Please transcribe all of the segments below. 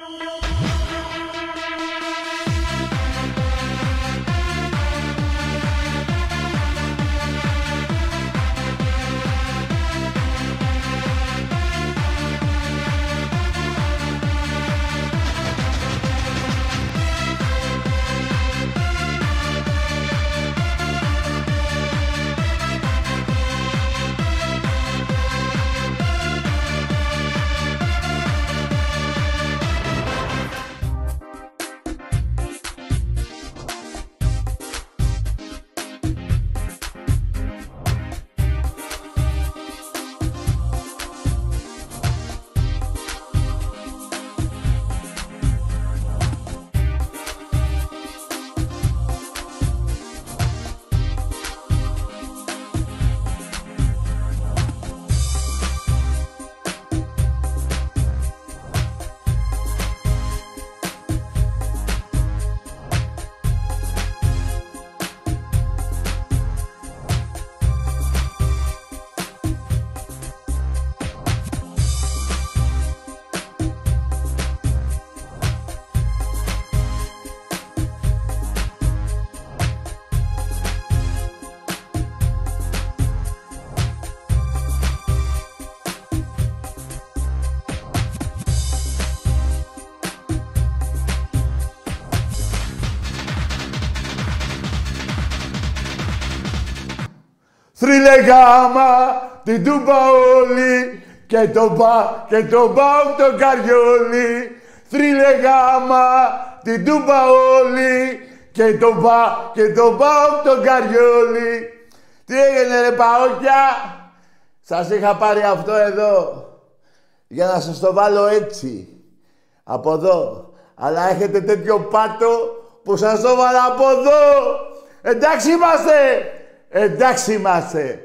No, no. Θρύλε γάμα, την τούπα όλη και το πα, και το πάω το καριόλι. Θρύλε γάμα, την τούπα όλη και το πα, και το πάω το καριόλι. Τι έγινε ρε παόκια, σας είχα πάρει αυτό εδώ για να σας το βάλω έτσι, από εδώ. Αλλά έχετε τέτοιο πάτο που σας το βάλω από εδώ. Εντάξει είμαστε. Εντάξει είμαστε.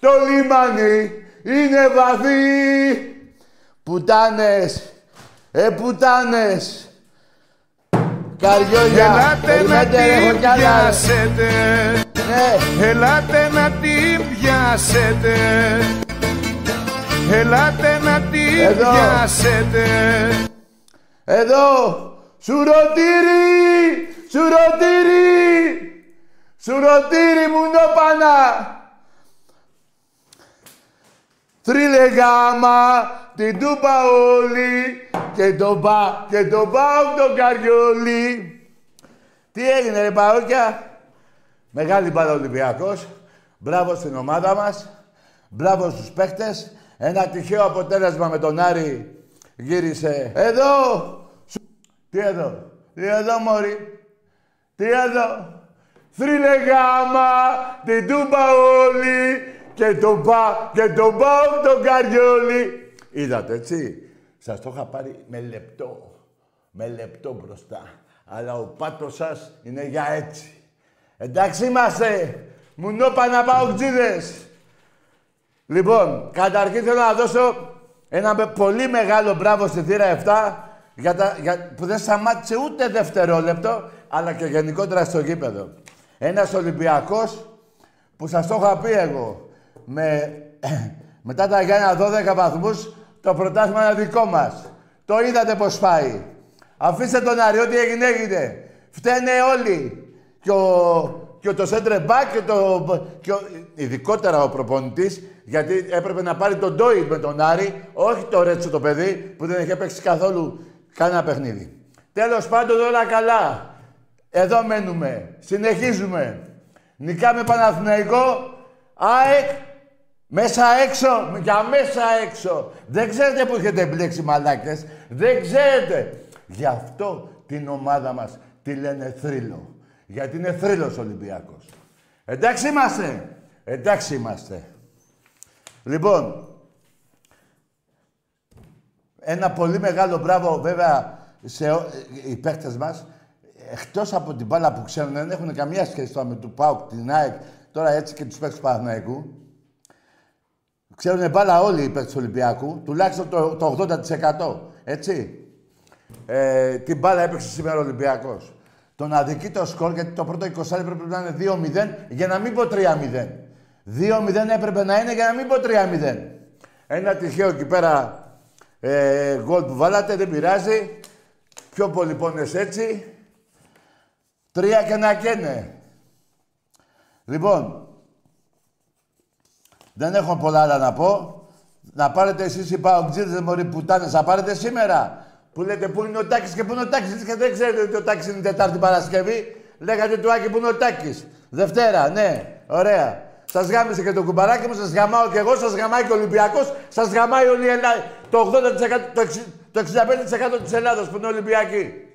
Το λιμάνι είναι βαθύ. Πουτάνες. Ε, πουτάνες. Καριόλια. Ελάτε να την πιάσετε. Ναι. Ελάτε να την πιάσετε. Ελάτε να την Εδώ. πιάσετε. Εδώ. Σουρωτήρι. Σουρωτήρι. Σουρωτήρι μου νόπανα. Θρύλε γάμα, την τούπα όλη και το πα, και το πάω το καριόλι. Τι έγινε ρε Παόκια; Μεγάλη μπάλα Ολυμπιακός. Μπράβο στην ομάδα μας. Μπράβο στους παίχτες. Ένα τυχαίο αποτέλεσμα με τον Άρη γύρισε. Εδώ! Σου- Τι εδώ! Τι εδώ μωρή! Τι εδώ! Θρύλε γάμα, την τούμπα όλη και το πα, και το πάω το καριόλι. Είδατε έτσι. Σας το είχα πάρει με λεπτό. Με λεπτό μπροστά. Αλλά ο πάτος σας είναι για έτσι. Εντάξει είμαστε. Μουνόπα να πάω Λοιπόν, καταρχήν θέλω να δώσω ένα με- πολύ μεγάλο μπράβο στη θύρα 7 για τα, για, που δεν σταμάτησε ούτε δευτερόλεπτο, αλλά και γενικότερα στο γήπεδο. Ένας Ολυμπιακός που σας το είχα πει εγώ, με, μετά τα Γιάννα 12 βαθμούς, το πρωτάθλημα είναι δικό μας. Το είδατε πώς πάει. Αφήστε τον Άρη, ό,τι έγινε έγινε. Φταίνε όλοι. Και ο, και το center back και, το, και ο, ειδικότερα ο προπονητής, γιατί έπρεπε να πάρει τον Ντόιτ με τον Άρη, όχι το Ρέτσο το παιδί, που δεν είχε παίξει καθόλου κανένα παιχνίδι. Τέλος πάντων όλα καλά. Εδώ μένουμε. Συνεχίζουμε. Νικάμε Παναθηναϊκό. ΑΕΚ. Μέσα έξω. Για μέσα έξω. Δεν ξέρετε που έχετε μπλέξει μαλάκες. Δεν ξέρετε. Γι' αυτό την ομάδα μας τη λένε θρύλο. Γιατί είναι θρύλος Ολυμπιακός. Εντάξει είμαστε. Εντάξει είμαστε. Λοιπόν, ένα πολύ μεγάλο μπράβο βέβαια σε ό- οι παίκτες μας. Εκτός από την μπάλα που ξέρουν, δεν έχουν καμία σχέση τώρα με του ΠΑΟΚ, την ΑΕΚ, τώρα έτσι και τους παίκτες του Παναθηναϊκού. Ξέρουν μπάλα όλοι οι παίκτες του Ολυμπιακού, τουλάχιστον το, το 80%. Έτσι. Ε, την μπάλα έπαιξε σήμερα ο Ολυμπιακός. Το να δικεί το σκορ, γιατί το πρώτο 20 έπρεπε να είναι 2-0, για να μην πω 3-0. 2-0 έπρεπε να είναι για να μην πω 3-0. Ένα τυχαίο εκεί πέρα ε, γκολ που βάλατε, δεν πειράζει. πιο πολύ πόνες έτσι. Τρία και να καίνε. Λοιπόν, δεν έχω πολλά άλλα να πω. Να πάρετε εσείς οι παοκτζίδες μωροί πουτάνες, να πάρετε σήμερα. Που λέτε πού είναι ο Τάκης και πού είναι ο Τάκης. Και δεν ξέρετε ότι ο Τάκης είναι Τετάρτη Παρασκευή. Λέγατε του Άκη που είναι ο Τάκης. Δευτέρα, ναι, ωραία. Σας γάμισε και το κουμπαράκι μου, σας γαμάω και εγώ, σας γαμάει και ο Ολυμπιακός, σας γαμάει όλη η Ελλάδα. Το 80%, το, 60, το 65% της Ελλάδος που είναι Ολυμπιακή.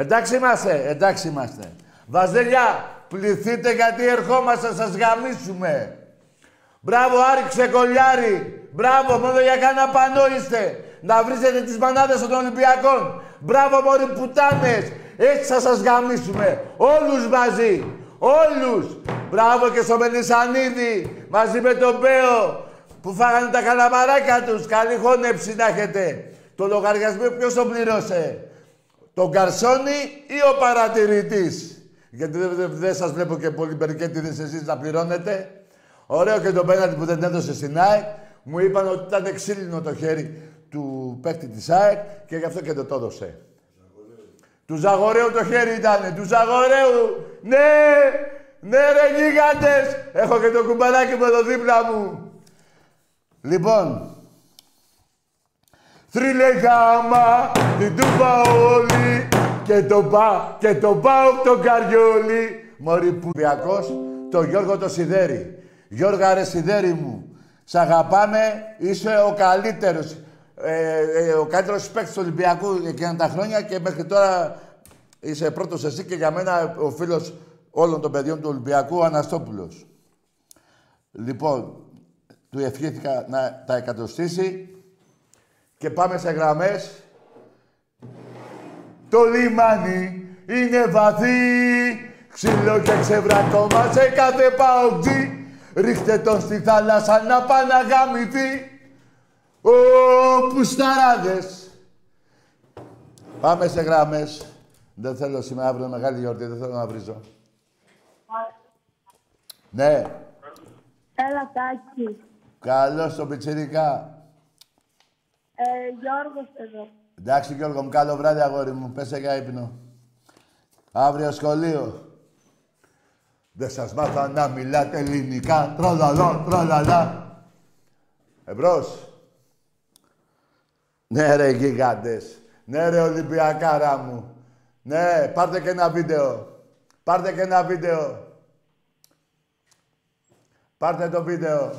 Εντάξει είμαστε, εντάξει είμαστε. Βαζέλια, πληθείτε γιατί ερχόμαστε, σας γαμίσουμε. Μπράβο Άρη Ξεκολιάρη. Μπράβο, μόνο για κάνα πανό είστε. Να βρίζετε τις μανάδες των Ολυμπιακών. Μπράβο μωροί πουτάνες. Έτσι θα σας γαμίσουμε. Όλους μαζί. Όλους. Μπράβο και στο Μελισανίδη. Μαζί με τον Μπέο. Που φάγανε τα καλαμαράκια τους. Καλή χώνεψη να έχετε. Το λογαριασμό ποιος το πληρώσε. Το Καρσόνι ή ο παρατηρητής; Γιατί δεν, δεν, δεν σας βλέπω και πολύ περικέτηδες εσείς να πληρώνετε. Ωραίο και το πέναντι που δεν έδωσε στην ΑΕΚ. Μου είπαν ότι ήταν ξύλινο το χέρι του παίκτη της ΑΕΚ και γι' αυτό και δεν το έδωσε. Του Ζαγορέου το χέρι ήταν. Του Ζαγορέου. Ναι, ναι ρε γίγαντες. Έχω και το κουμπαράκι μου εδώ δίπλα μου. Λοιπόν. Θρύλε γάμα, την τούπα όλοι και το πά, και το πάω το καριόλι. Μωρή που το Γιώργο το Σιδέρι. Γιώργα ρε Σιδέρι μου, σ' αγαπάμε, είσαι ο καλύτερος. Ε, ε, ο καλύτερος παίκτης του Ολυμπιακού εκείνα τα χρόνια και μέχρι τώρα είσαι πρώτος εσύ και για μένα ο φίλος όλων των παιδιών του Ολυμπιακού, ο Αναστόπουλος. Λοιπόν, του ευχήθηκα να τα εκατοστήσει και πάμε σε γραμμές. Το λιμάνι είναι βαθύ, ξύλο και ξεβρακώμα σε κάθε παουτζή. Ρίχτε τον στη θάλασσα να πάει να γαμηθεί. Ω, πουσταράδες. Πάμε σε γράμμες. Δεν θέλω σήμερα αύριο μεγάλη γιορτή, δεν θέλω να βρίζω. Ναι. Έλα, Τάκη. Καλώς το πιτσιρικά. Ε, Γιώργος εδώ. Εντάξει, Γιώργο μου, καλό βράδυ, αγόρι μου. Πέσε για ύπνο. Αύριο σχολείο. Δεν σας μάθα να μιλάτε ελληνικά. Τρολαλά, τρολαλά. Εμπρός. Ναι ρε γίγαντες. Ναι ρε Ολυμπιακάρα μου. Ναι, πάρτε και ένα βίντεο. Πάρτε και ένα βίντεο. Πάρτε το βίντεο.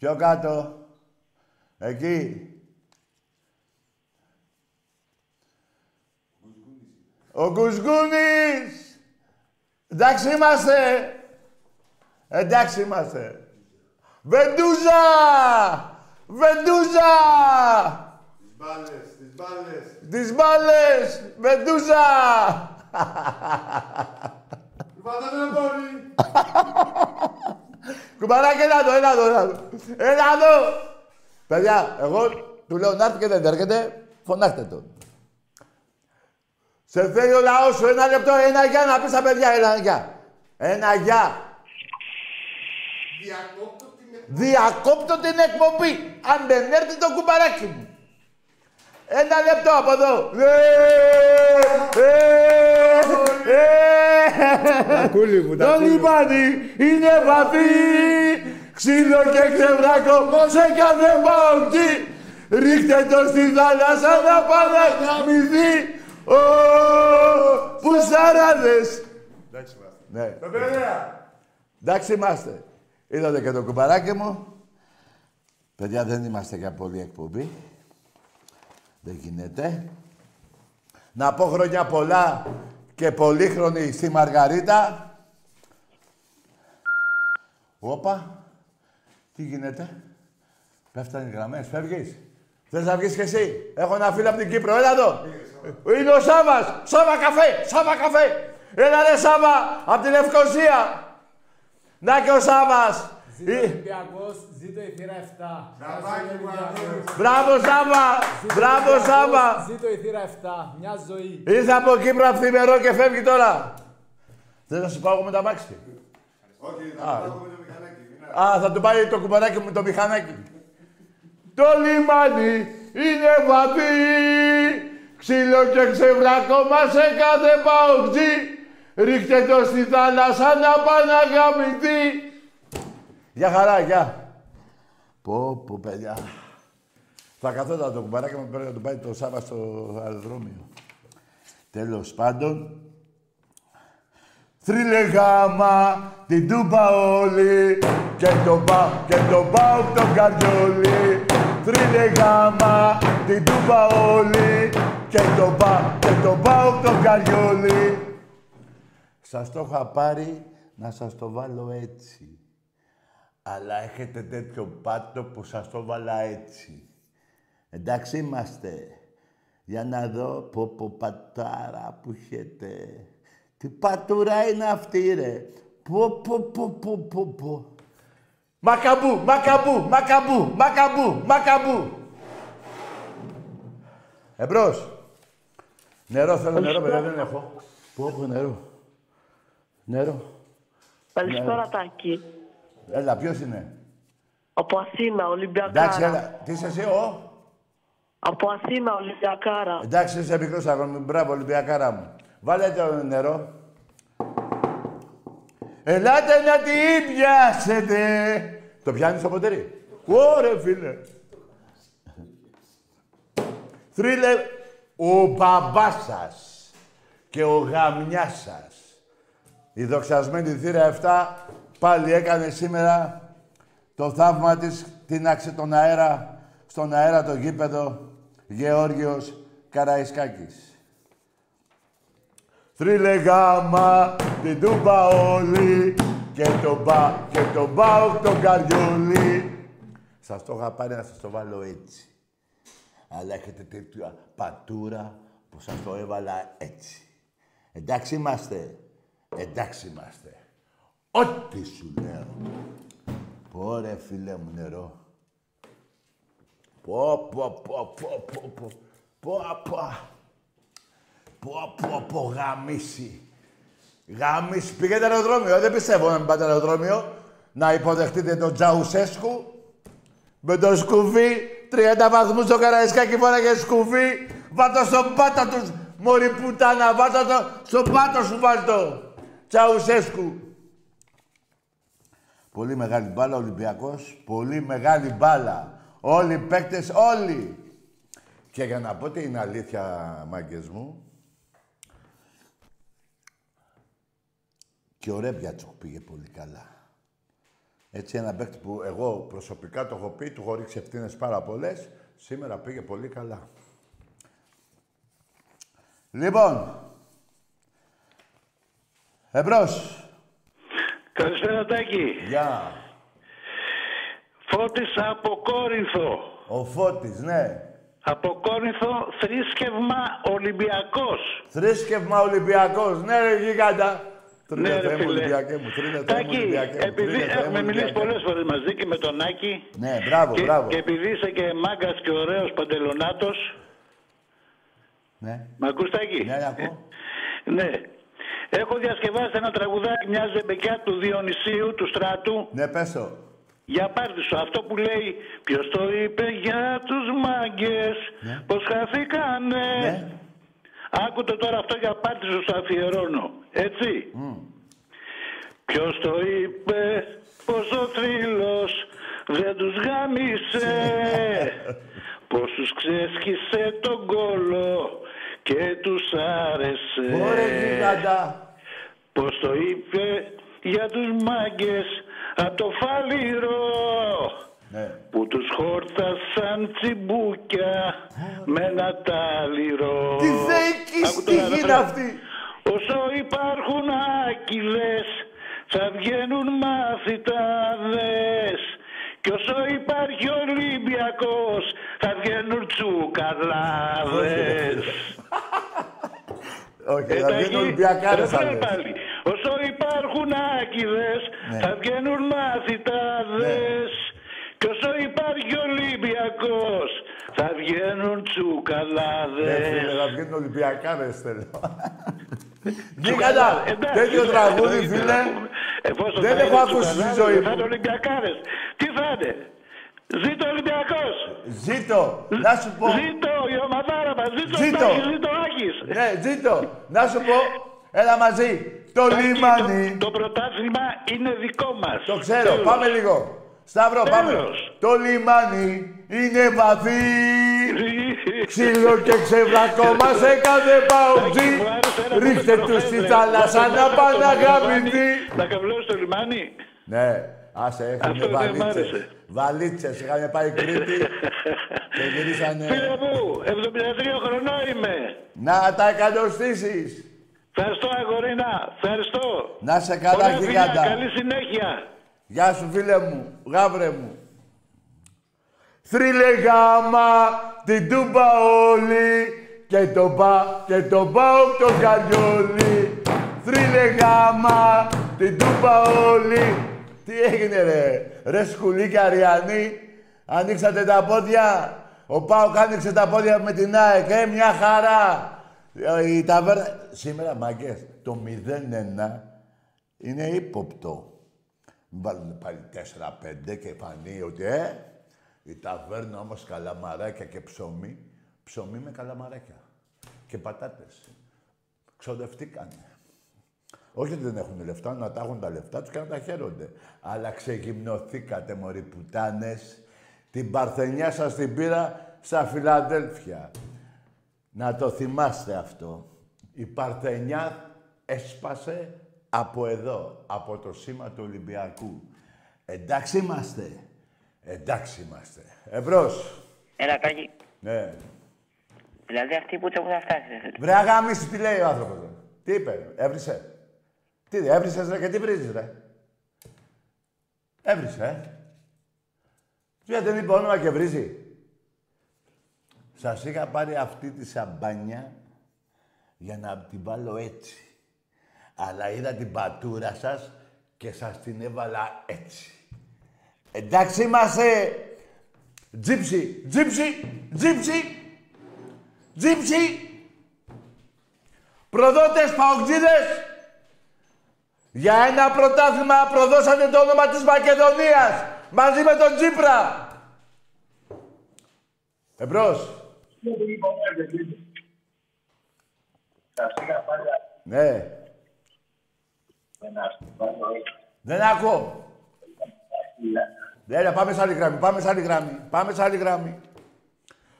Πιο κάτω. Εκεί. Ο Κουσγούνης! Εντάξει είμαστε! Εντάξει είμαστε. Βεντούζα! Βεντούζα! Τις μπάλες, τις μπάλες. Τις μπάλες! Βεντούζα! Κουμπάτα με μπορεί. Κουμπαράκι, έλα εδώ, έλα εδώ, έλα εδώ. Έλα εδώ! Παιδιά, εγώ του λέω να έρθει και δεν έρχεται, φωνάχτε τον. Σε θέλει ο λαός σου, ένα λεπτό, ένα γεια να πεις στα παιδιά, ένα γεια. Ένα γεια. Διακόπτω την Διακόπτω την εκπομπή. Αν δεν έρθει το κουμπαράκι μου. Ένα λεπτό από εδώ. Ε, ε, ε. Τακούλι μου, Το τακούλι μου. λιμάνι είναι βαθύ. Ξύλο και ξεβράκο σε κάθε παουτζή. Ρίχτε το στη θάλασσα να παραγαμηθεί. Ω, πουσαράδες. Εντάξει, είμαστε. Ναι. Παιδιά. Εντάξει είμαστε. Είδατε και το κουμπαράκι μου. Παιδιά, δεν είμαστε για πολύ εκπομπή. Δεν γίνεται. Να πω χρόνια πολλά και πολύχρονη στη Μαργαρίτα. Όπα. Τι γίνεται; Πέφτανε οι γραμμές. Φεύγεις; Θες να βγεις κι εσύ; Έχω ένα φίλο από την Κύπρο. Έλα εδώ. Είναι ο Σάβας. Σάβα καφέ. Σάβα καφέ. Έλα ρε Σάβα. Από τη Λευκοσία. Να και ο Σάβας. Ζήτω Ε, Ολυμπιακός, ζήτω η θύρα 7. Τραβάκι μου, αγόρι. Μπράβο Σάβα. Μπράβο Σάβα. Ζήτω η θύρα 7. Μια ζωή. Ήρθα από Κύπρο αυθημερό και φεύγει τώρα. Δεν θα σου πάω εγώ με τα μάξι; Όχι, θα το πάω με το μηχανάκι. μην Α, θα του πάει το κουμπαράκι μου το μηχανάκι. Το λιμάνι είναι βαθύ. Ξύλο και ξεβράκο μας σε κάθε παουτζή. Ρίχτε το στη θάλασσα να πάει να γαμηθεί. Γεια χαρά, γεια. Πω, πω, παιδιά. Θα καθόταν το κουμπαράκι μου πρέπει να το πάει το Σάββα στο αεροδρόμιο. Τέλος πάντων, Θρύλε γάμα, την τούπα όλη και τον πα, και τον πάω τον καριόλι. Θρύλε γάμα, την τούπα όλη και τον πα, και τον πάω τον καριόλι. Σας το είχα πάρει να σας το βάλω έτσι. Αλλά έχετε τέτοιο πάτο που σας το βάλα έτσι. Εντάξει είμαστε. Για να δω πω πω πατάρα που έχετε. Τι πατούρα είναι αυτή ρε. Πω πω πω πω πω πω. Μακαμπού, μακαμπού, μακαμπού, μακαμπού, μακαμπού. Εμπρός. Νερό θέλω, νερό, παιδιά, δεν έχω. Πού έχω νερό. Νερό. Καλησπέρα, Τάκη. Έλα, ποιος είναι; Από Αθήνα, Ολυμπιακάρα. Εντάξει, έλα. Τι είσαι εσύ, ο; Από Αθήνα, Ολυμπιακάρα. Εντάξει, είσαι μικρός αγόρι μου. Μπράβο, Ολυμπιακάρα μου. Βάλε το νερό. Ελάτε να την πιάσετε. Το πιάνεις το ποτήρι; Ωρε, φίλε. Θρύλε, ο μπαμπάς σας και ο γαμιάς σας. Η δοξασμένη θύρα 7 πάλι έκανε σήμερα το θαύμα της, τίναξε τον αέρα, στον αέρα το γήπεδο Γεώργιος Καραϊσκάκης. Θρύλε γάμα, την τούμπα όλη και τον μπα, και τον μπάουκ τον καριόλι. Σας το είχα πάρει να σας το βάλω έτσι. Αλλά έχετε τέτοια πατούρα που σας το έβαλα έτσι. Εντάξει είμαστε. Εντάξει είμαστε. Ό,τι σου λέω. Πω ρε φίλε μου νερό. Πω, πω, πω, πω, πω, πω. Πω, πω. Πω, πω, πω, γαμίση. Γαμίση. Πήγαινε αεροδρόμιο. Δεν πιστεύω να μην πάτε αεροδρόμιο. Να υποδεχτείτε τον Τζαουσέσκου. Με το σκουφί. 30 βαθμούς στο Καραϊσκάκι φοράγε σκουφί. Βάτω στον πάτο τους. Μωρή πουτάνα. Βάτω το στον πάτο σου βάλτο. Τσαουσέσκου. Πολύ μεγάλη μπάλα ο Ολυμπιακός. Πολύ μεγάλη μπάλα. Όλοι οι παίκτες, όλοι. Και για να πω την αλήθεια, μάγκες μου, και ο Ρέμπιατσοκ πήγε πολύ καλά. Έτσι ένα παίκτη που εγώ προσωπικά το έχω πει, του έχω ρίξει ευθύνες πάρα πολλές, σήμερα πήγε πολύ καλά. Λοιπόν, εμπρός. Καλησπέρα Τάκη. Γεια. Φώτης από Κόρινθο. Ο Φώτης, ναι. Από Κόρινθο θρήσκευμα Ολυμπιακός. Θρήσκευμα Ολυμπιακός. Ναι, ρε γίγαντα. Ναι, Θρήνε ρε Θεέ μου φίλε. Ολυμπιακέ μου. Θρήνε Θεέ μου Τάκη, Ολυμπιακέ μου. επειδή Θρήνε Θεέ μου έχουμε μιλήσει Ολυμπιακέ μου. πολλές φορές μαζί και με τον Άκη Ναι, μπράβο, και, μπράβο. και επειδή είσαι και μάγκας και ωραίος παντελονάτος, Ναι, μ' ακούς Τάκη; ναι, ακούω. Ναι. Έχω διασκευάσει ένα τραγουδάκι μια ζεμπεκιά του Διονυσίου, του Στράτου, Ναι, πες το. Για πάρτι σου, αυτό που λέει Ποιος το είπε για τους μάγκες Ναι. Πως χαθήκανε Ναι. Άκου το τώρα αυτό για πάρτι σου, σου αφιερώνω Έτσι Ποιος το είπε πως ο θρύλος δεν τους γάμισε Πως τους ξέσχισε τον κόλο και τους άρεσε Ωραία, γίγαντα. Πως το είπε για τους μάγκες απ' το φαλήρο Ναι. που τους χόρτασαν τσιμπούκια με ένα τάλιρο. Τι θεϊκή Άκου τώρα, στίχη είναι ρεφρέν. αυτή. Όσο υπάρχουν άκυλες θα βγαίνουν μαθητάδες κι όσο υπάρχει Ολυμπιακός θα βγαίνουν τσουκαλάδες. Όχι, θα Εντάξει, βγαίνουν Ολυμπιακάρες θα ρεφρέν λες. πάλι. Όσο υπάρχουν άκηδες Ναι. θα βγαίνουν μαθητάδες και όσο υπάρχει Ολυμπιακός θα βγαίνουν Ναι, φίλε, τσουκαλάδες. θα βγαίνουν Ολυμπιακάρες θέλω. Τσουκαλάδες. Γίγαντα, Εντάξει, τέτοιο ναι, τραγούδι, εννοείται, φίλε. Να πούμε. Εφόσον δεν θα έχω είναι ακούσει στη τσουκαλάδες, ζωή Θα είναι μου. Ολυμπιακάρες. Τι θα είναι; Ζήτω ο Ολυμπιακός. Ζήτω. Να σου πω. Ζήτω η ομαδάρα μας. Ζήτω ο Ζήτω. Τάκης, ζήτω ο Άκης. Ναι, ζήτω. Να σου πω. Έλα μαζί. Το Τάκη, λιμάνι. Το, το πρωτάθλημα είναι δικό μας. Το ξέρω. Τέλος. Πάμε λίγο. Σταύρο, πάμε. Τέλος. Το λιμάνι είναι βαθύ. Ξύλο και ξεβρακώμα σε κάθε παουτζή. Τάκη, μου άρεσε ένα που Ρίχτε είπες τους προχθές, στη ρε. θάλασσα Όταν να ήμουν πάνε στο αγαπητοί. λιμάνι, Να καβλώσω στο λιμάνι. Ναι, άσε, Αυτό έχουμε δεν μ' βαλίτσες. άρεσε. Βαλίτσες, είχαμε πάει Κρήτη και γυρίσανε. Φίλε μου, 73 χρονών είμαι. Να τα εκατοστήσεις. Ευχαριστώ αγορίνα. Ευχαριστώ. Να σε καλά, Πολλά φιλιά, γίγαντα. Καλή συνέχεια. Γεια σου, φίλε μου, γάβρε μου. Θρύλε γάμα, την τούμπα όλη και το πα, και το πάω το καριόλι. Θρύλε γάμα, την τούμπα όλη. Τι έγινε ρε, ρε σκουλίκα Ριανή, ανοίξατε τα πόδια. Ο Πάοκ άνοιξε τα πόδια με την ΑΕΚ, ε, μια χαρά. Ε, Η ταβέρνα... Σήμερα, μαγκές, το 0-1 είναι ύποπτο. Μην βάλουν πάλι 4-5 και φανεί ότι ε, η ταβέρνα όμως καλαμαράκια και ψωμί, ψωμί με καλαμαράκια και πατάτες. Ξοδευτήκανε. Όχι ότι δεν έχουν λεφτά, να τα έχουν τα λεφτά τους και να τα χαίρονται. Αλλά ξεγυμνοθήκατε, μωροί πουτάνες. Την παρθενιά σας την πήρα στα Φιλαδέλφια. Να το θυμάστε αυτό. Η Παρθενιά έσπασε από εδώ, από το σήμα του Ολυμπιακού. Εντάξει είμαστε. Εντάξει είμαστε. Εμπρός. Έλα, Τάκη. Ναι. Δηλαδή αυτή που θα φτάσεις. ρε. Βρε αγάμιση, τι λέει ο άνθρωπος. ρε. Τι είπε, έβρισε. Τι έβρισες ρε και τι βρίζεις ρε. Έβρισε, ε. Του δεν είπε όνομα και βρίζει. Σας είχα πάρει αυτή τη σαμπάνια για να την βάλω έτσι. Αλλά είδα την πατούρα σας και σας την έβαλα έτσι. Εντάξει είμαστε. Τζίψι, τζίψι, τζίψι, τζίψι. Προδότες, παοκτζίδες. Για ένα πρωτάθλημα προδώσατε το όνομα της Μακεδονίας. Μαζί με τον Τζίπρα. Εμπρός. Ναι. Δεν ακούω. Έλα, πάμε σε άλλη γραμμή, πάμε σε άλλη γραμμή, πάμε σε άλλη γραμμή.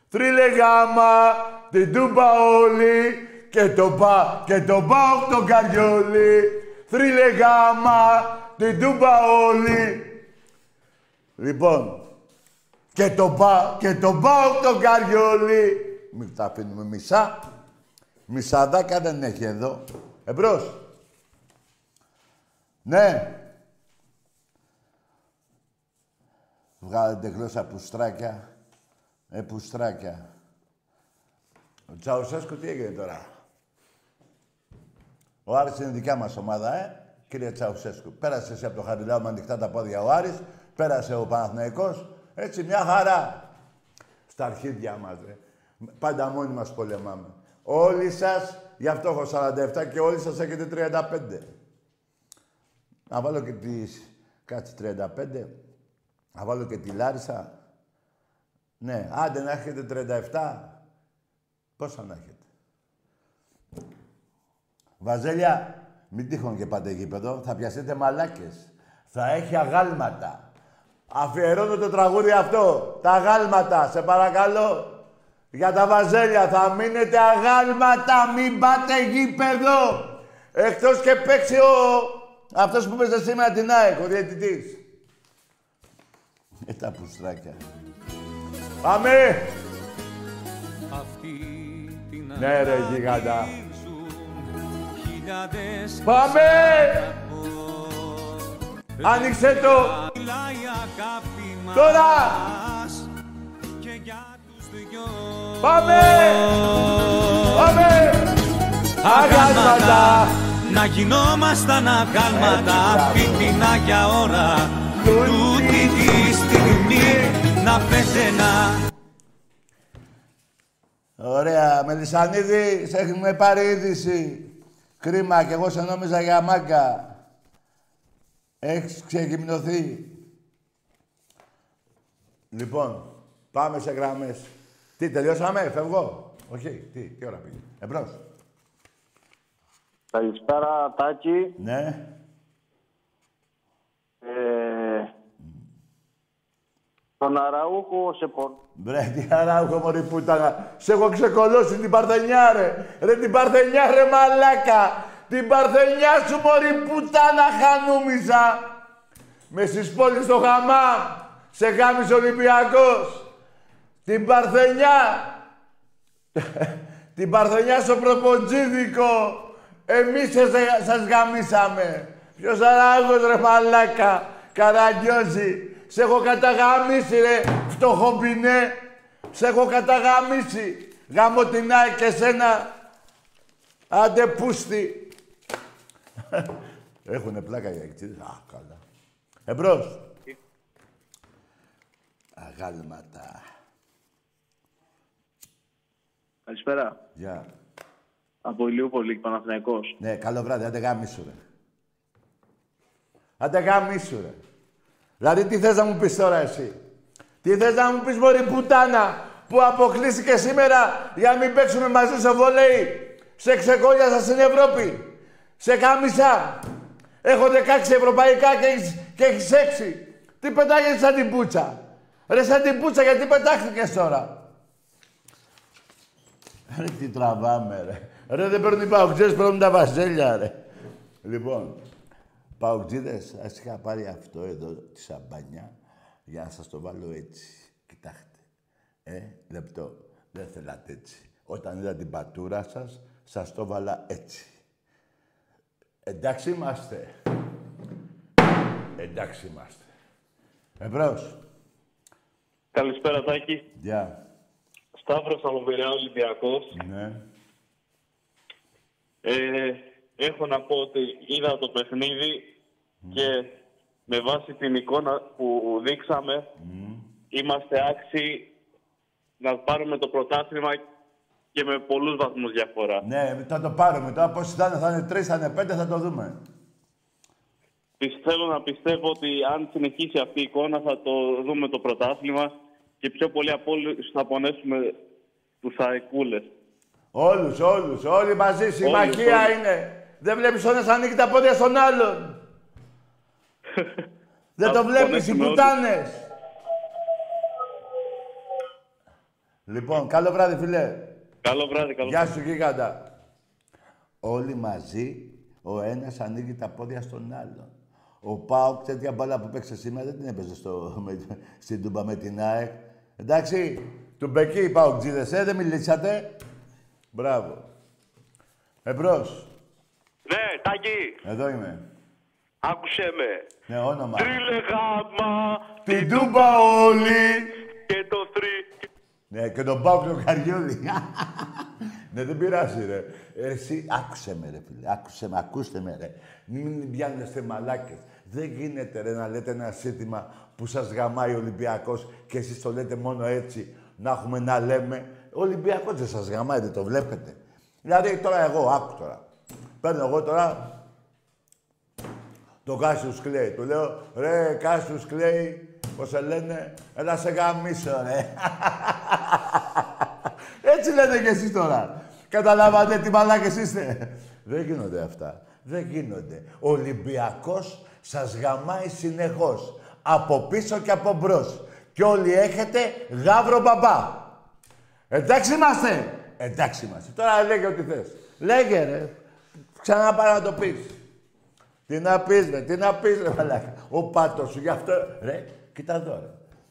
Θρύλε γάμα, την τούμπα όλη και το πα, και το πάω το καριόλι. Θρύλε γάμα, την τούμπα όλη. Λοιπόν, και το πα, και το πάω το καριόλι. Μην τα αφήνουμε μισά. Μισαδάκα δεν έχει εδώ. Εμπρός. Ναι. Βγάλετε γλώσσα πουστράκια. Ε, πουστράκια. Ο Τσαουσέσκου τι έγινε τώρα; Ο Άρης είναι δικιά μας ομάδα, ε, κύριε Τσαουσέσκου. Πέρασες εσύ από το Χαριλάου με ανοιχτά τα πόδια ο Άρης. Πέρασε ο Παναθηναϊκός. Έτσι, μια χαρά. Στα αρχίδια μας, ρε. Πάντα μόνοι μας πολεμάμε. Όλοι σας, γι' αυτό έχω 47 και όλοι σας έχετε 35. Να βάλω και τις... Κάτσε 35. Να βάλω και τη Λάρισα. Ναι, άντε να έχετε 37. Πόσα να έχετε. Βαζέλια, μην τύχουν και πάτε γήπεδο, θα πιαστείτε μαλάκες. Θα έχει αγάλματα. Αφιερώνω το τραγούδι αυτό. Τα αγάλματα, σε παρακαλώ. Για τα βαζέλια θα μείνετε αγάλματα, μην πάτε γήπεδο. Εκτός και παίξει ο... Αυτός που παίζει σήμερα την ΑΕΚ, ο διαιτητής. Ε, τα πουστράκια. Πάμε! Ναι ρε γιγάντα. Πάμε! Άνοιξε το! Τώρα! Πάμε! Πάμε! Αγάλματα! Να γινόμασταν αγάλματα φίτινα για ώρα Τούτη τη στιγμή να πεθαίνα Ωραία. Μελισανίδη, σε έχουμε πάρει είδηση. Κρίμα, κι εγώ σε νόμιζα για μάγκα. Έχεις ξεγυμνωθεί. Λοιπόν, πάμε σε γραμμές. Τι, τελειώσαμε, φεύγω; Όχι, τι, τι ώρα πήγε; Εμπρός. Καλησπέρα, Τάκη. Ναι. Ε, τον Αραούχο σε πον... Μπρε, τι αράουχο μωρή πουτάνα. Σε έχω ξεκολώσει την Παρθενιά, ρε. Ρε, την Παρθενιά, ρε, μαλάκα. Την Παρθενιά σου, μωρή πουτάνα, χανούμιζα. Με στις πόλεις στο Χαμάμ. Σε γάμισε Ολυμπιακός. Την Παρθενιά. την Παρθενιά στο προποτζίδικο. Εμείς σας, σας γαμίσαμε. Ποιος αράουχος, ρε, μαλάκα. Καραγκιόζη. Σε έχω καταγαμίσει, ρε, φτωχομπινέ. Σε έχω καταγαμίσει. Γάμω την ΑΕΚ και σένα. Άντε πούστη. Έχουνε πλάκα οι αεξίδες. Α, καλά. Εμπρός. Αγάλματα. Καλησπέρα. Γεια. Από Ηλιούπολη, Παναθηναϊκός. Ναι, καλό βράδυ. Άντε γάμισου, ρε. Άντε γάμισου, ρε. Δηλαδή, τι θες να μου πεις τώρα εσύ; Τι θες να μου πεις, μωρή πουτάνα, που αποκλείστηκε σήμερα για να μην παίξουμε μαζί στο βόλεϊ. Σε ξεκόλιασα στην Ευρώπη. Σε κάμισα. Έχω 16 ευρωπαϊκά και έχεις, και έχεις 6. Τι πετάγεσαι σαν την πουτσα. Ρε σαν την πουτσα γιατί πετάχτηκες τώρα; Ρε τι τραβάμε ρε. Ρε δεν παίρνουν οι παουτζές, παίρνουν τα βαζέλια ρε. Λοιπόν, παουτζίδες, ας είχα πάρει αυτό εδώ, τη σαμπάνια, για να σας το βάλω έτσι. Κοιτάξτε. Ε, λεπτό. Δεν θέλατε έτσι. Όταν είδα την πατούρα σας, σας το βάλα έτσι. Εντάξει είμαστε. Εντάξει είμαστε. Εμπρός. Καλησπέρα, Τάκη. Γεια. Σταύρος από Πειραιά Ολυμπιακός. Ναι. Ε, έχω να πω ότι είδα το παιχνίδι και με βάση την εικόνα που δείξαμε είμαστε άξιοι να πάρουμε το πρωτάθλημα και με πολλούς βαθμούς διαφορά. Ναι, θα το πάρουμε. Τώρα πώς θα είναι, θα είναι τρεις, θα είναι πέντε, θα το δούμε. Θέλω να πιστεύω ότι αν συνεχίσει αυτή η εικόνα θα το δούμε το πρωτάθλημα και πιο πολύ από όλους θα πονέσουμε τους αεκούλες. Όλους, όλους, όλοι μαζί, συμμαχία όλους. είναι. Δεν βλέπεις ο ένας να ανοίγει τα πόδια στον άλλον. Δεν το Θα βλέπεις, οι πονέσουμε όλοι. πουτάνες. Λοιπόν, καλό βράδυ, φίλε. Καλό βράδυ, καλό Γεια σου, γίγαντα. Όλοι μαζί, ο ένας ανοίγει τα πόδια στον άλλον. Ο Πάοκ, τέτοια μπάλα που παίξε σήμερα, δεν την έπαιζε στο, με, στην Τούμπα με την ΑΕΚ. Εντάξει, του Μπεκί οι Πάοκτζίδες, ε, δεν μιλήσατε. Μπράβο. Εμπρός. Ναι, Τάκη, Εδώ είμαι. άκουσέ με. Ναι, όνομα. Τρίλε γάμα Την Τούμπα όλοι. και το θρύ. Ναι, και τον ΠΑΟΚ τον καριόλη. ναι, δεν πειράζει, ρε. Ε, Εσύ, άκουσε με, ρε φίλε. Άκουσε με, ακούστε με, ρε. Μην πιάνεστε μαλάκες. Δεν γίνεται, ρε, να λέτε ένα σύνθημα που σας γαμάει ο Ολυμπιακός και εσείς το λέτε μόνο έτσι. Να έχουμε να λέμε. Ο Ολυμπιακός δεν σας γαμάει, δεν το βλέπετε. Δηλαδή, τώρα εγώ, άκου τώρα. Παίρνω εγώ τώρα τον Κάσιους Κλέη. Του λέω, ρε, Κάσιους Κλέη, πώς σε λένε, έλα σε γαμήσω, ρε. Έτσι λέτε κι εσείς τώρα. Καταλάβατε τι μαλάκες είστε. Δεν γίνονται αυτά. Δεν γίνονται. Ο Ολυμπιακός σας γαμάει συνεχώς. Από πίσω και από μπρος. Και όλοι έχετε γάβρο μπαμπά. Εντάξει είμαστε. Εντάξει είμαστε. Τώρα λέγε ό,τι θες. Λέγε ρε. Ξανά πάρε να το πεις. Τι να πεις ρε, τι να πεις ρε μαλάκα. Ο πάτος σου γι' αυτό. Ρε, κοίτα εδώ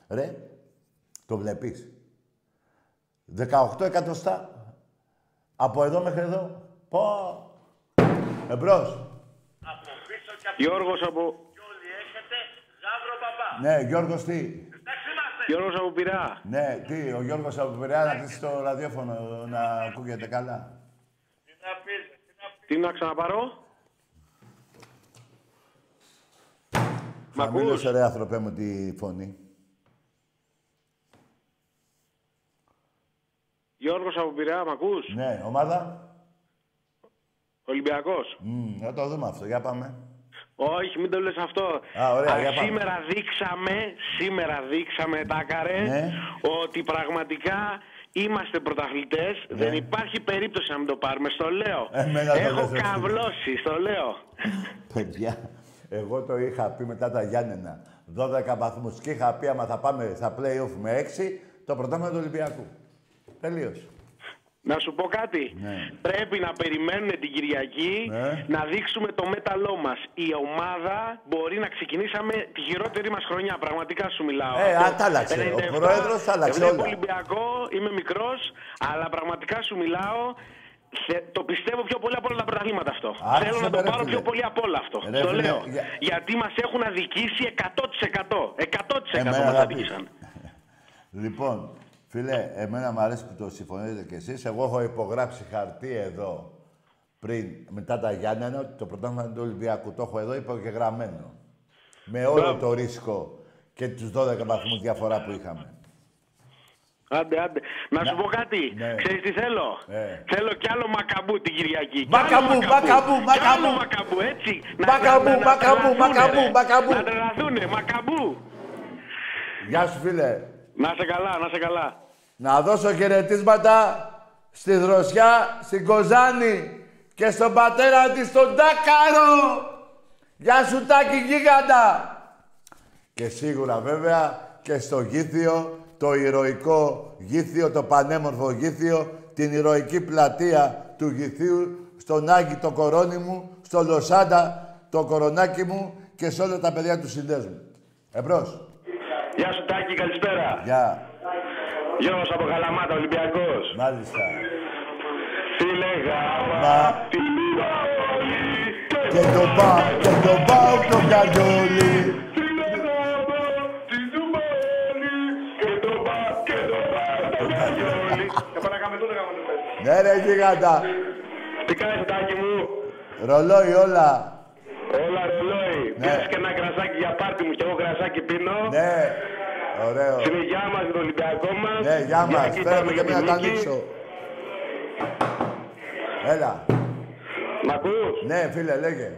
ρε. Ρε, το βλέπεις. 18 εκατοστά. Από εδώ μέχρι εδώ. Πω. Εμπρός. Γιώργος από... Ναι, Γιώργος τι; Γιώργος από Πειραιά. Ναι, τι, ο Γιώργος από Πειραιά να κλείσει το ραδιόφωνο να ακούγεται καλά. Τι να ξαναπαρώ. Μ' ακούς; Χαμήλωσε ρε άνθρωπέ μου τη φωνή. Γιώργος από Πειραιά, μ' ακούς; Ναι, ομάδα. Ολυμπιακός. Μμ, να το δούμε αυτό. Για πάμε. Όχι, μην το λες αυτό. Α, ωραία, Α, για πάμε. σήμερα δείξαμε, σήμερα δείξαμε, Τάκαρε, Ναι. ότι πραγματικά είμαστε πρωταθλητές. Δεν υπάρχει περίπτωση να μην το πάρουμε, στο λέω. Εμένα το Έχω λες εσύ. καβλώσει, στο λέω. Παιδιά, εγώ το είχα πει μετά τα Γιάννενα. 12 βαθμούς και είχα πει άμα θα πάμε στα play-off με 6, το πρωτάθλημα του Ολυμπιακού. Τελείωσε. Να σου πω κάτι. Ναι. Πρέπει να περιμένουν την Κυριακή Ναι. να δείξουμε το μέταλλό μας. Η ομάδα μπορεί να ξεκινήσαμε τη χειρότερη μας χρονιά. Πραγματικά σου μιλάω. Ε, Αυτό α, τα άλλαξε. Ο 97, πρόεδρος τα άλλαξε βλέπω όλα. Ολυμπιακό, είμαι μικρός, αλλά πραγματικά σου μιλάω. θε- Το πιστεύω πιο πολύ από όλα τα πρωταθλήματα αυτό. Άρχισε Θέλω να με, το ρε πάρω φίλε. πιο πολύ από όλα αυτό. Ρε το φίλε, λέω. για- Γιατί μας έχουν αδικήσει 100%. 100% Εμένα, μας αγάπη. αδίκησαν. Λοιπόν, φίλε, εμένα μου αρέσει που το συμφωνείτε κι εσείς. Εγώ έχω υπογράψει χαρτί εδώ πριν, μετά τα Γιάννενα, ότι το πρωτάθλημα είναι του Ολυμπιακού. Το έχω εδώ υπογεγραμμένο. Με όλο Μπράβο. το ρίσκο και τους 12 βαθμούς διαφορά που είχαμε. Άντε, άντε. Να σου πω κάτι. Ναι. Ξέρεις τι θέλω; Ε. Θέλω κι άλλο μακαμπού την Κυριακή. Κι Μακαμπού, άλλο μακαμπού, Κι μακαμπού. άλλο μακαμπού, έτσι. Να- Μακαμπού, να- να- να μακαμπού, τρελαθούνε, μακαμπού, ρε. μακαμπού. Να τρελαθούνε, μακαμπού. Γεια σου, φίλε. Να σε καλά, να σε καλά. Να δώσω χαιρετίσματα στη Δροσιά, στην Κοζάνη και στον πατέρα της, τον Τάκαρο. Γεια σου, Τάκη Γίγαντα. Και σίγουρα βέβαια και στο Γήθιο, το ηρωικό Γήθιο, το πανέμορφο Γήθιο, την ηρωική πλατεία του Γηθίου, στον Άγκη το κορώνι μου, στο Λοσάντα το κορονάκι μου και σε όλα τα παιδιά του συνδέσμου. Εμπρός. Γεια σου Τάκη, καλησπέρα. Γεια. Γιώργος από Καλαμάτα, Ολυμπιακός. Μάλιστα. Φίλε γάμα, Μα την είδα όλη. και το πάω, και το πάω το καριόλι. Φίλε γάμα, την είδα όλη. Και το πα, και το πα, το καριόλι. Επανακάμε το λέγαμε το πες. Ναι ρε γίγαντα. Τι κάνεις Τάκη μου; Ρολόι όλα. Όλα ρολόι. Ναι. Πιάσεις και ένα κρασάκι για πάρτι μου και εγώ κρασάκι πίνω. Ναι. Ωραίο. Στην υγειά μας, τον Ολυμπιακό μας. Ναι, γεια μας. κοιτάμε Φέραμε και για μία τη να τα νίκη. ανοίξω. Έλα. Μ' ακούς; Ναι, φίλε, λέγε.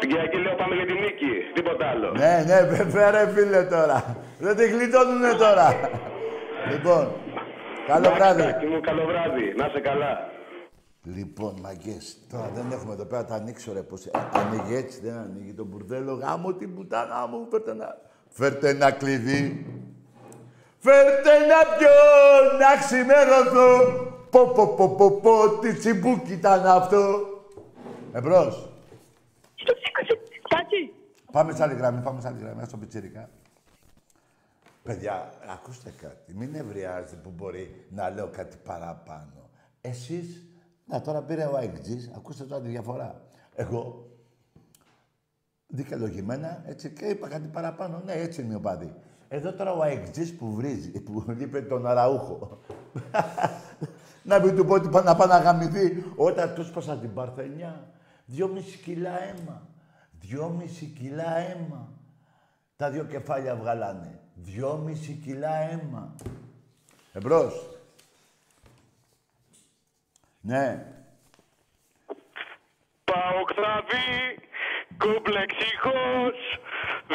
Την Κυριακή λέω πάμε για τη νίκη. Τίποτα άλλο. Ναι, ναι, βέβαια ρε φίλε τώρα. Δεν τη γλιτώνουνε τώρα. λοιπόν, καλό Εντάξει, βράδυ. Τάκη μου, καλό βράδυ. Να είσαι καλά. Λοιπόν, μαγκές, τώρα δεν έχουμε εδώ πέρα, τα ανοίξω ρε πώς... ε, Ανοίγει έτσι, δεν ανοίγει το μπουρδέλο, γάμο την πουτάνα μου, φέρτε ένα... Φέρτε ένα κλειδί. Φέρτε ένα πιω, να ξημερωθώ. Πω, πω, πω, πω, πω, τι τσιμπούκι ήταν αυτό. Εμπρός. Τάκη, Πάμε σε άλλη γραμμή, πάμε σε άλλη γραμμή, στο πιτσιρικά. Παιδιά, ακούστε κάτι. Μην ευριάζετε που μπορεί να λέω κάτι παραπάνω. Εσείς, να τώρα πήρε ο αεκτζής, ακούστε τώρα τη διαφορά. Εγώ, δικαιολογημένα, έτσι, και είπα κάτι παραπάνω. Ναι, έτσι είναι η οπαδή. Εδώ τώρα ο αεκτζής που βρίζει, που είπε τον Αραούχο. να μην του πω ότι πά- να πάει να γαμηθεί. Όταν τους σπάσα την Παρθενιά, δυόμιση κιλά αίμα. Δυόμιση κιλά αίμα. Τα δύο κεφάλια βγαλάνε. Δυόμιση κιλά αίμα. Εμπρός. Ναι. Παοκτραβή, κομπλεξιχός,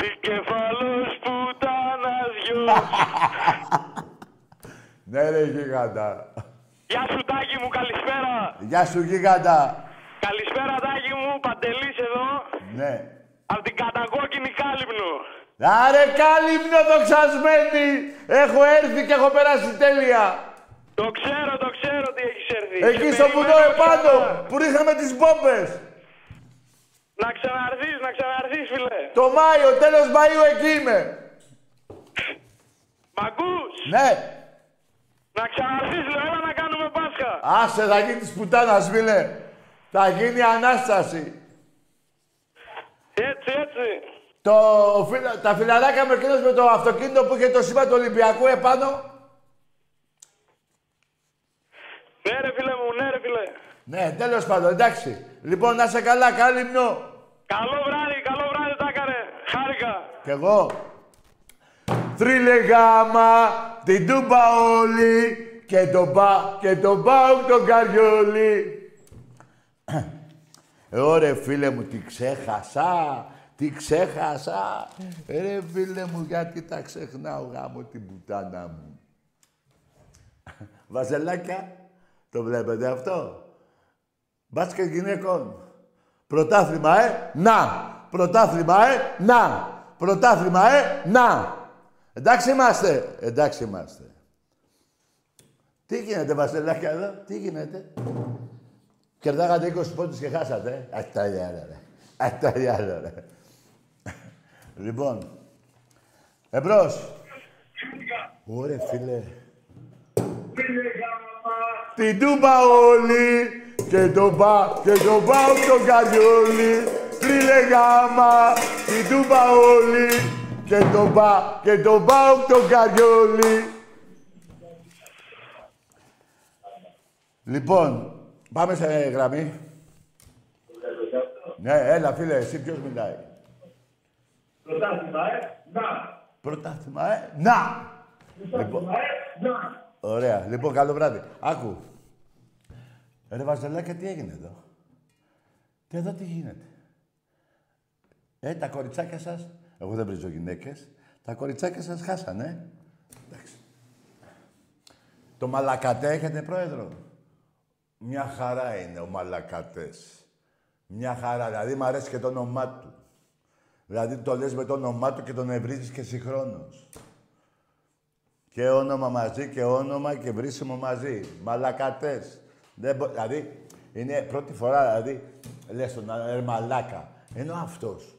δικεφαλός πουτάνας γιος. Ναι ρε γίγαντα. Γεια σου Τάκη μου, καλησπέρα. Γεια σου γίγαντα. Καλησπέρα Τάκη μου, Παντελής εδώ, Ναι. από την κατακόκκινη Κάλυμνο. Άρε κάλυμνο δοξασμένη. Έχω έρθει και έχω περάσει τέλεια. Το ξέρω, το ξέρω τι έχεις έρθει. Εκεί Σε στο βουνό περιμένω επάνω ξανά. που ρίχναμε τις μπόμπες. Να ξαναρθείς, να ξαναρθείς φίλε. Το Μάιο, τέλος Μαΐου εκεί είμαι. Μ' ακούς; Ναι. Να ξαναρθείς λέω, έλα να κάνουμε Πάσχα. Άσε, θα γίνει της πουτάνας, φίλε. Θα γίνει Ανάσταση. Έτσι, έτσι. Το, φυλα- τα φιλαράκια με εκείνος με το αυτοκίνητο που είχε το σήμα του Ολυμπιακού επάνω. Ναι ρε φίλε μου, ναι ρε φίλε. Ναι, τέλος πάντων, εντάξει. Λοιπόν, να σε καλά, κάλυμνο. Καλό βράδυ, καλό βράδυ τα έκανε. Χάρηκα. Κι εγώ. Θρύλε γάμα, την τούμπα όλη και τον πα και τον πάω τον καριόλι. Ε, Ωρε φίλε μου, τι ξέχασα. Τι ξέχασα. Ε, Ρε φίλε μου, γιατί τα ξεχνάω γάμο την πουτάνα μου. Βαζελάκια, το βλέπετε αυτό; Μπάσκετ γυναικών. Πρωτάθλημα, ε, να. Πρωτάθλημα, ε, να. Πρωτάθλημα, ε, να. Εντάξει είμαστε. Εντάξει είμαστε. Τι γίνεται, Βασιλάκια, εδώ; Τι γίνεται; Κερδάγατε 20 πόντους και χάσατε. ε. Αχ, τα διάλα, ρε. Αχ, τα διάλα, ρε. λοιπόν. Εμπρός. Ωρε, φίλε. Την τούμπα όλοι και τον πα και τον πάω τον καριόλι. Τρίλε γάμα, την τούμπα όλοι και τον πα και τον πάω τον καριόλι. Λοιπόν, πάμε σε γραμμή. Ναι, έλα φίλε, εσύ ποιος μιλάει; Πρωτάθλημα, ε, να. Πρωτάθλημα, ε, να! Λοιπόν, Ε, να. ωραία. Λοιπόν, καλό βράδυ. Άκου. Ρε Βαζελάκια, τι έγινε εδώ; Τι εδώ τι γίνεται; Ε, τα κοριτσάκια σας, εγώ δεν βρίζω γυναίκες, τα κοριτσάκια σας χάσανε. Εντάξει. Το Μαλακατέ έχετε πρόεδρο; Μια χαρά είναι ο Μαλακατές. Μια χαρά. Δηλαδή, μου αρέσει και το όνομά του. Δηλαδή, το λες με το όνομά του και τον ευρίζεις και συγχρόνως. Και όνομα μαζί και όνομα και βρίσιμο μαζί. Μαλακατές. Δεν μπο... Δηλαδή, είναι πρώτη φορά, δηλαδή, λες τον ε, μαλάκα. Ενώ αυτός,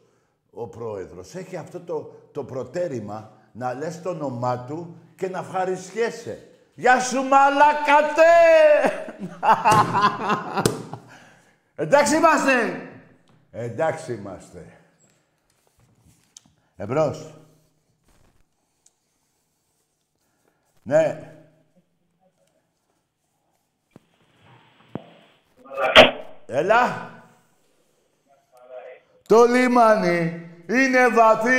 ο πρόεδρος, έχει αυτό το, το προτέρημα να λες το όνομά του και να ευχαριστιέσαι. Γεια σου μαλακατέ! Εντάξει είμαστε! Εντάξει είμαστε. Εμπρός. Ναι. Έλα. Το λιμάνι είναι βαθύ.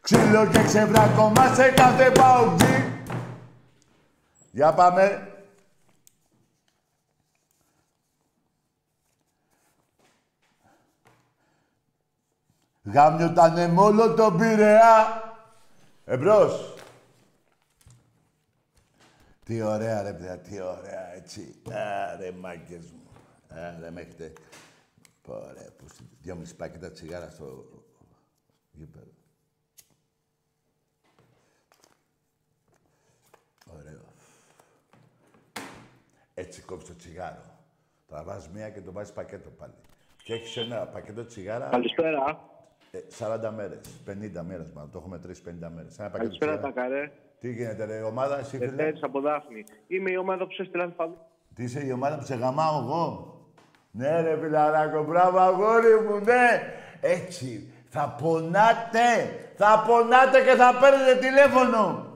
Ξύλο και ξεβράκωμα σε κάθε παουτζή. Για πάμε. Γάμιωτανε μόνο τον Πειραιά. Εμπρός. Τι ωραία ρε παιδιά, τι ωραία, έτσι. Άρε μάγκες μου. Άρε με έχετε... Ωραία, που στη- δυόμιση πακέτα τσιγάρα στο γήπεδο. Ωραίο. Έτσι κόβεις το τσιγάρο. Τραβάς μία και το βάζεις πακέτο πάλι. Και έχεις ένα πακέτο τσιγάρα... Καλησπέρα. Ε, 40 μέρες, 50 μέρες μάλλον. Το έχουμε τρεις 50 μέρες. Ένα πακέτο Καλησπέρα, τσιγάρα. Τακαρέ. Τι γίνεται, ρε, η ομάδα, εσύ φίλε. Εθέρης από Δάφνη. Είμαι η ομάδα που σε έστειλαν παντού. Τι είσαι η ομάδα που σε γαμάω εγώ; Ναι ρε φιλαράκο, μπράβο αγόρι μου, ναι. Έτσι, θα πονάτε, θα πονάτε και θα παίρνετε τηλέφωνο.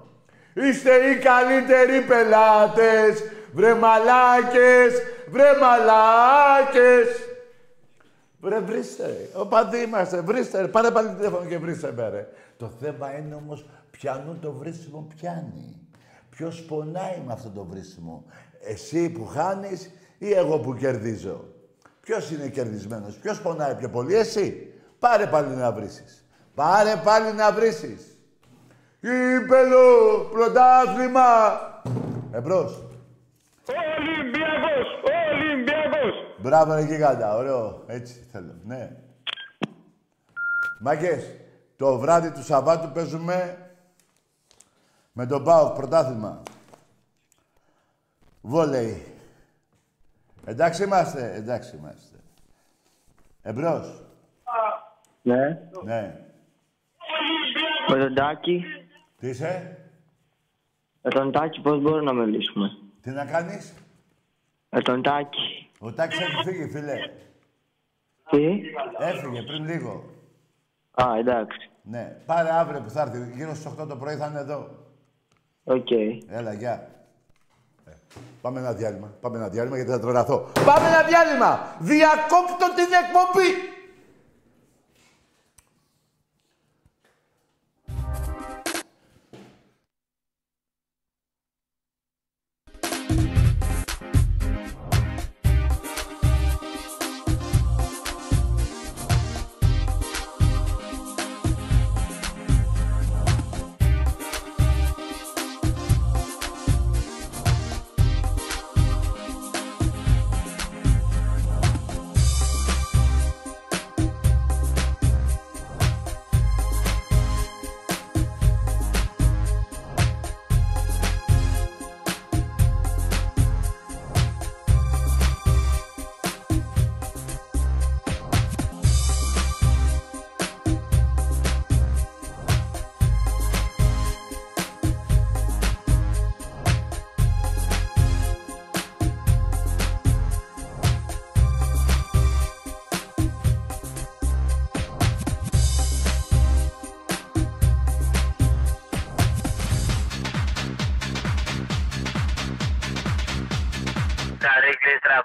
Είστε οι καλύτεροι πελάτες, βρε μαλάκες, βρε μαλάκες. Βρε βρίστε, ρε. οπαδοί είμαστε, βρίστε, ρε. πάρε πάλι τηλέφωνο και βρίστε με, ρε. Το θέμα είναι όμως ποιανού το βρίσιμο πιάνει. Ποιος πονάει με αυτό το βρίσιμο. Εσύ που χάνεις ή εγώ που κερδίζω. Ποιος είναι κερδισμένος, ποιος πονάει πιο πολύ, εσύ. Πάρε πάλι να βρίσεις. Πάρε πάλι να βρίσεις. Κύπελο, πρωτάθλημα. Εμπρός. Ολυμπιακός! Ολυμπιακός! Μπράβο, ρε γίγαντα. Ωραίο. Έτσι θέλω. Ναι. Μάγκες, το βράδυ του Σαββάτου παίζουμε με τον ΠΑΟΚ πρωτάθλημα. Βόλεϊ. Εντάξει είμαστε. Εντάξει είμαστε. Εμπρός. Ναι. Ναι. Με τον Τάκη. Τι είσαι; Με τον Τάκη πώς μπορούμε να μιλήσουμε; Τι να κάνεις; Με τον Τάκη. Ο Τάκης έχει φύγει, φίλε. Τι; Έφυγε πριν λίγο. Α, εντάξει. Ναι. Πάρε αύριο που θα έρθει. Γύρω στις 8 το πρωί θα είναι εδώ. Οκ. Έλα, γεια. Ε, πάμε ένα διάλειμμα. Πάμε ένα διάλειμμα γιατί θα τρελαθώ. Πάμε ένα διάλειμμα. Διακόπτω την εκπομπή.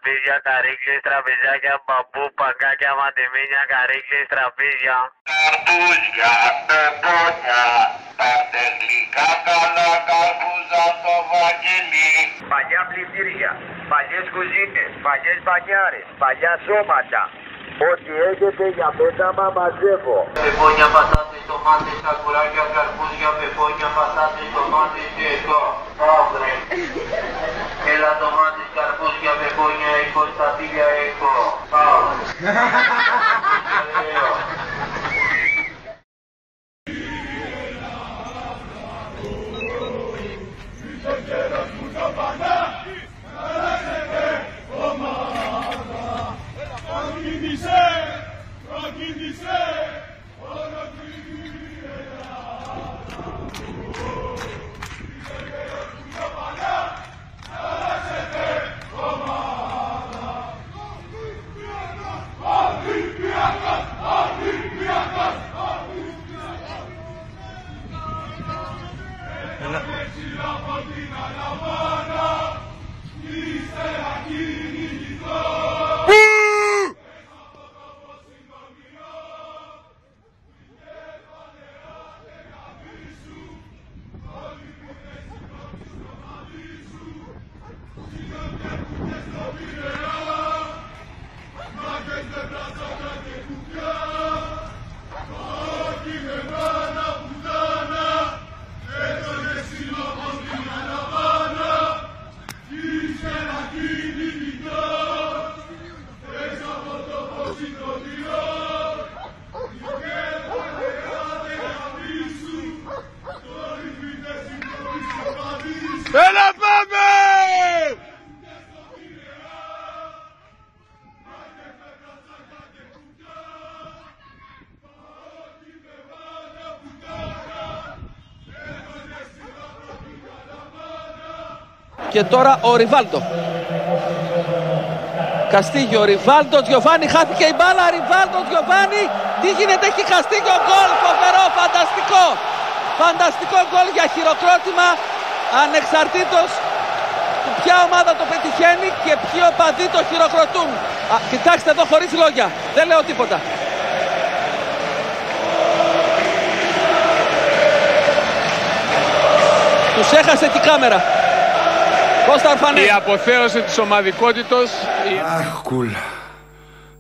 Τραπέζια, καρύκλες, τραπεζάκια, μπαμπού, παγκάκια, μαντεμίνια, καρύκλες, τραπέζια. Καρτούζια, πεπόνια, πάρτε γλυκά, καλά, καρπούζα στο βαγγελί. Παλιά πλυντήρια, παλιές κουζίνες, παλιές μπανιάρες, παλιά σώματα. Ό,τι έχετε για πέταμα μαζεύω. Πεπόνια, πατάτες, τομάτες, σακουράκια, καρπούζια, πεπόνια, πατάτες, τομάτες και εδώ. Αύριο. Έλα τομάτες, καρπούζια, πεπόνια, έχω, στατήλια έχω. Και τώρα ο Ριβάλτο. Καστίγιο, Ριβάλτο, Γιωβάνι, χάθηκε η μπάλα, Ριβάλτο, Γιωβάνι. Τι γίνεται, έχει Καστίγιο γκολ, φοβερό, φανταστικό. Φανταστικό γκολ για χειροκρότημα, ανεξαρτήτως του ποια ομάδα το πετυχαίνει και ποιοι οπαδοί το χειροκροτούν. Α, κοιτάξτε εδώ χωρίς λόγια, δεν λέω τίποτα. Τους έχασε την κάμερα. Κώστα Ορφανέ. Η αποθέωση της ομαδικότητος... Αχ, κούλα.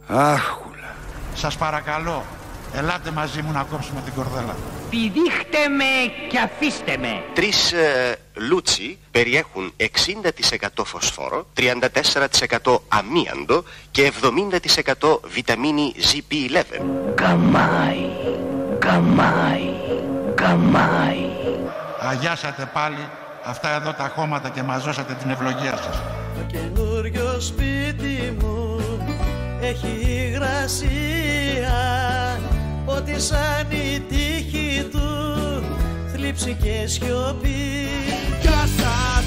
Αχ, κούλα. Σας παρακαλώ, ελάτε μαζί μου να κόψουμε την κορδέλα. Πηδήχτε με και αφήστε με. Τρεις ε, λούτσι περιέχουν 60% φωσφόρο, 34% αμίαντο και 70% βιταμίνη ZP11. Καμάι, καμάι, καμάι. Αγιάσατε πάλι αυτά εδώ τα χώματα και μαζώσατε την ευλογία σας. Το καινούριο σπίτι μου έχει υγρασία. Ότι σαν η τύχη του θλίψη και σιωπή. Γεια σας,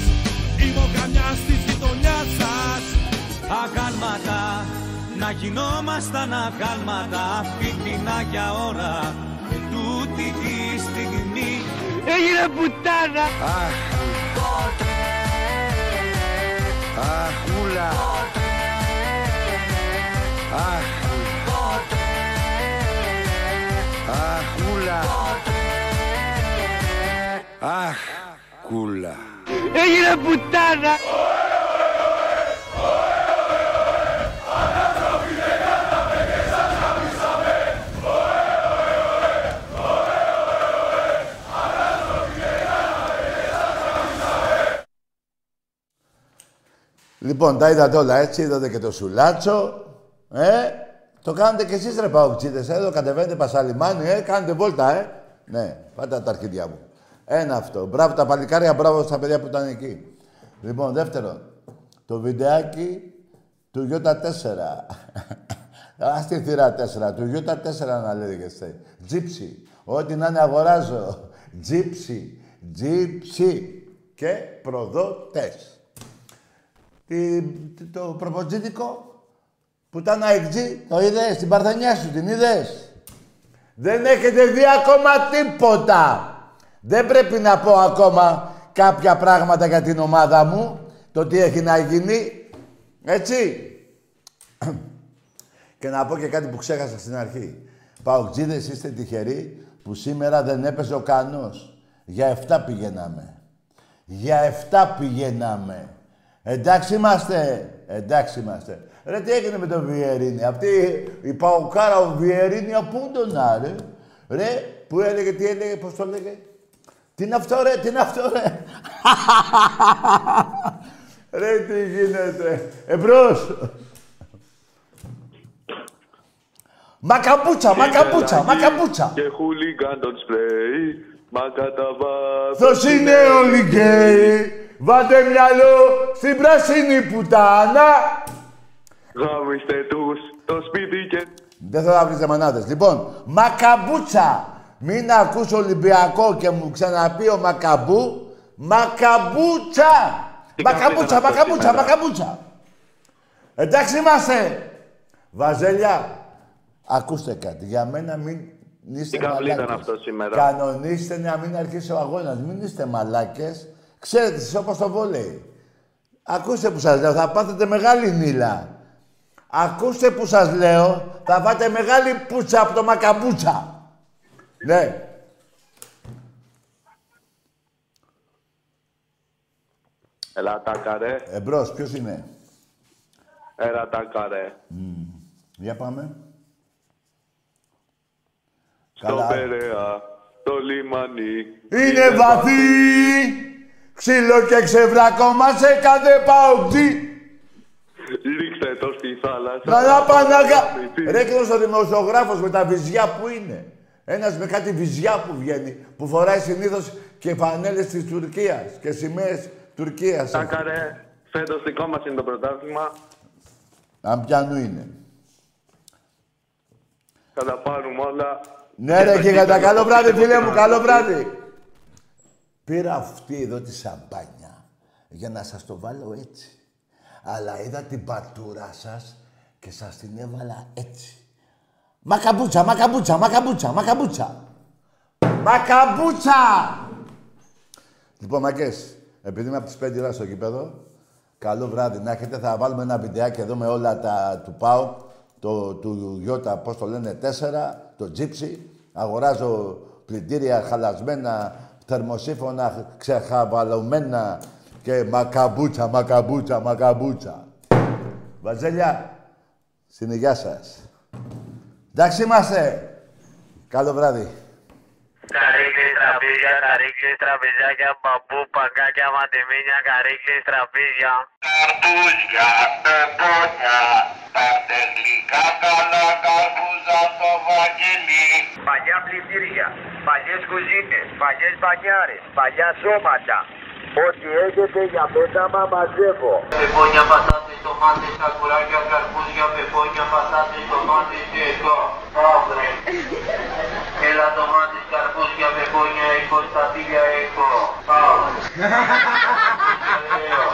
είμαι ο καμιάς της γειτονιάς σας. Αγάλματα, να γινόμασταν αγάλματα Φίτινα για ώρα, τούτη τη στιγμή. Έγινε πουτάνα Αχ, αχ, μούλα. Αχ, αχ, μούλα. Αχ, κούλα. Έγινε πουτάνα Λοιπόν, τα είδατε όλα έτσι, είδατε και το σουλάτσο. Ε, το κάνετε κι εσείς ρε παοξίδες, εδώ κατεβαίνετε πασαλιμάνι, ε, κάνετε βόλτα, ε. Ναι, πάτε τα αρχίδια μου. Ένα αυτό. Μπράβο τα παλικάρια, μπράβο στα παιδιά που ήταν εκεί. Λοιπόν, δεύτερον, το βιντεάκι του Ιώτα 4. Ας τη θύρα 4, του Ιώτα 4 να λέγεστε. Τζίψι. Ό,τι να είναι αγοράζω. Τζίψι. Τζίψι. Και προδότες. Τι, τι- το προποτζίδικο που ήταν αεξή, το είδες, την παρθενιά σου, την είδες; Δεν έχετε δει ακόμα τίποτα. Δεν πρέπει να πω ακόμα κάποια πράγματα για την ομάδα μου, το τι έχει να γίνει. Έτσι. και να πω και κάτι που ξέχασα στην αρχή. Παοκτζίδες είστε τυχεροί που σήμερα δεν έπαιζε ο Κανός. Για 7 πηγαίναμε. Για 7 πηγαίναμε. Εντάξει είμαστε. Εντάξει είμαστε. Ρε τι έγινε με τον Βιερίνη; Αυτή η Παοκάρα ο Βιερίνη πού τον άρε; Ρε που έλεγε, τι έλεγε, πώς το έλεγε; Τι είναι αυτό ρε, τι είναι αυτό ρε; ρε τι γίνεται; Εμπρός. Μακαμπούτσα, μακαμπούτσα, μακαμπούτσα. Και χούλιγκαν τον σπρέι, μα κατά Θος είναι όλοι γκέι. Βάλτε μυαλό στην πράσινη πουτάνα. Γάμιστε τους το σπίτι και... Δεν θέλω να βρείτε μανάδες. Λοιπόν, μακαμπούτσα. Μην ακούς Ολυμπιακό και μου ξαναπεί ο Μακαμπού. Μακαμπούτσα. Μακαμπούτσα, μακαμπούτσα, μακαμπούτσα. Εντάξει είμαστε. Βαζέλια, ακούστε κάτι. Για μένα μην είστε Τι καβλή ήταν μαλάκες. αυτό σήμερα; Κανονίστε να μην αρχίσει ο αγώνας. Μην είστε μαλάκες. Ξέρετε, εσείς όπως το βόλεϊ. Ακούστε που σας λέω, θα πάθετε μεγάλη νύλα. Ακούστε που σας λέω, θα πάτε μεγάλη πουτσα από το μακαμπούτσα. Ναι. Έλα τα καρέ, Εμπρός, ποιος είναι; έλα τα καρέ. Για πάμε. Στο Καλά. Περαία, το λιμάνι. Είναι βαθύ, ξύλο και ξεβράκωμα σε κάθε παουτζή. Ρίξτε το στη θάλασσα. Καλά παναγα... Ρε και ο δημοσιογράφος με τα βυζιά που είναι. Ένας με κάτι βυζιά που βγαίνει, που φοράει συνήθως και φανέλες της Τουρκίας και σημαίες Τουρκίας. Τα καρέ, φέτος δικό μας είναι το πρωτάθλημα. Αν πιανού είναι. Θα τα πάρουμε όλα. Ναι ρε το γίγαντα, κύπελλο, καλό το βράδυ κύπελλο φίλε μου, μας. καλό βράδυ. Πήρα αυτή εδώ τη σαμπάνια για να σας το βάλω έτσι. Αλλά είδα την πατούρα σας και σας την έβαλα έτσι. Μακαμπούτσα, μακαμπούτσα, μακαμπούτσα, μακαμπούτσα. Μακαμπούτσα! Λοιπόν, μακές, επειδή είμαι από τις 5 ώρα στο γήπεδο, καλό βράδυ να έχετε. Θα βάλουμε ένα βιντεάκι εδώ με όλα τα του ΠΑΟ, το, του Γιώτα, πώς το λένε, 4, το τζίψι. Αγοράζω πλυντήρια χαλασμένα, θερμοσύφωνα, ξεχαβαλωμένα και μακαμπούτσα, μακαμπούτσα, μακαμπούτσα. Βαζέλια, στην υγειά σας. Εντάξει είμαστε. Καλό βράδυ. Καρύκλες, τραπέζια, καρύκλες, τραπεζάκια, μπαμπού, παγκάκια, μαντεμίνια, καρύκλες, τραπέζια. Καρτούζια, πεπόνια, πάρτε γλυκά καλά καρπούζα στο βαγγελί. Παλιά πλυντήρια, παλιές κουζίνες, παλιές μπανιάρες, παλιά σώματα. Ό,τι έχετε για πέταμα μαζεύω. Πεπόνια, πατάτες, τομάτες, σακουράκια, καρπούζια, πεπόνια, πατάτες, τομάτες και εγώ. Αύριο. Έλα τομάτες, καρπούζια, πεπόνια, έχω, σταφύλια έχω. Πάω. Ωραίο.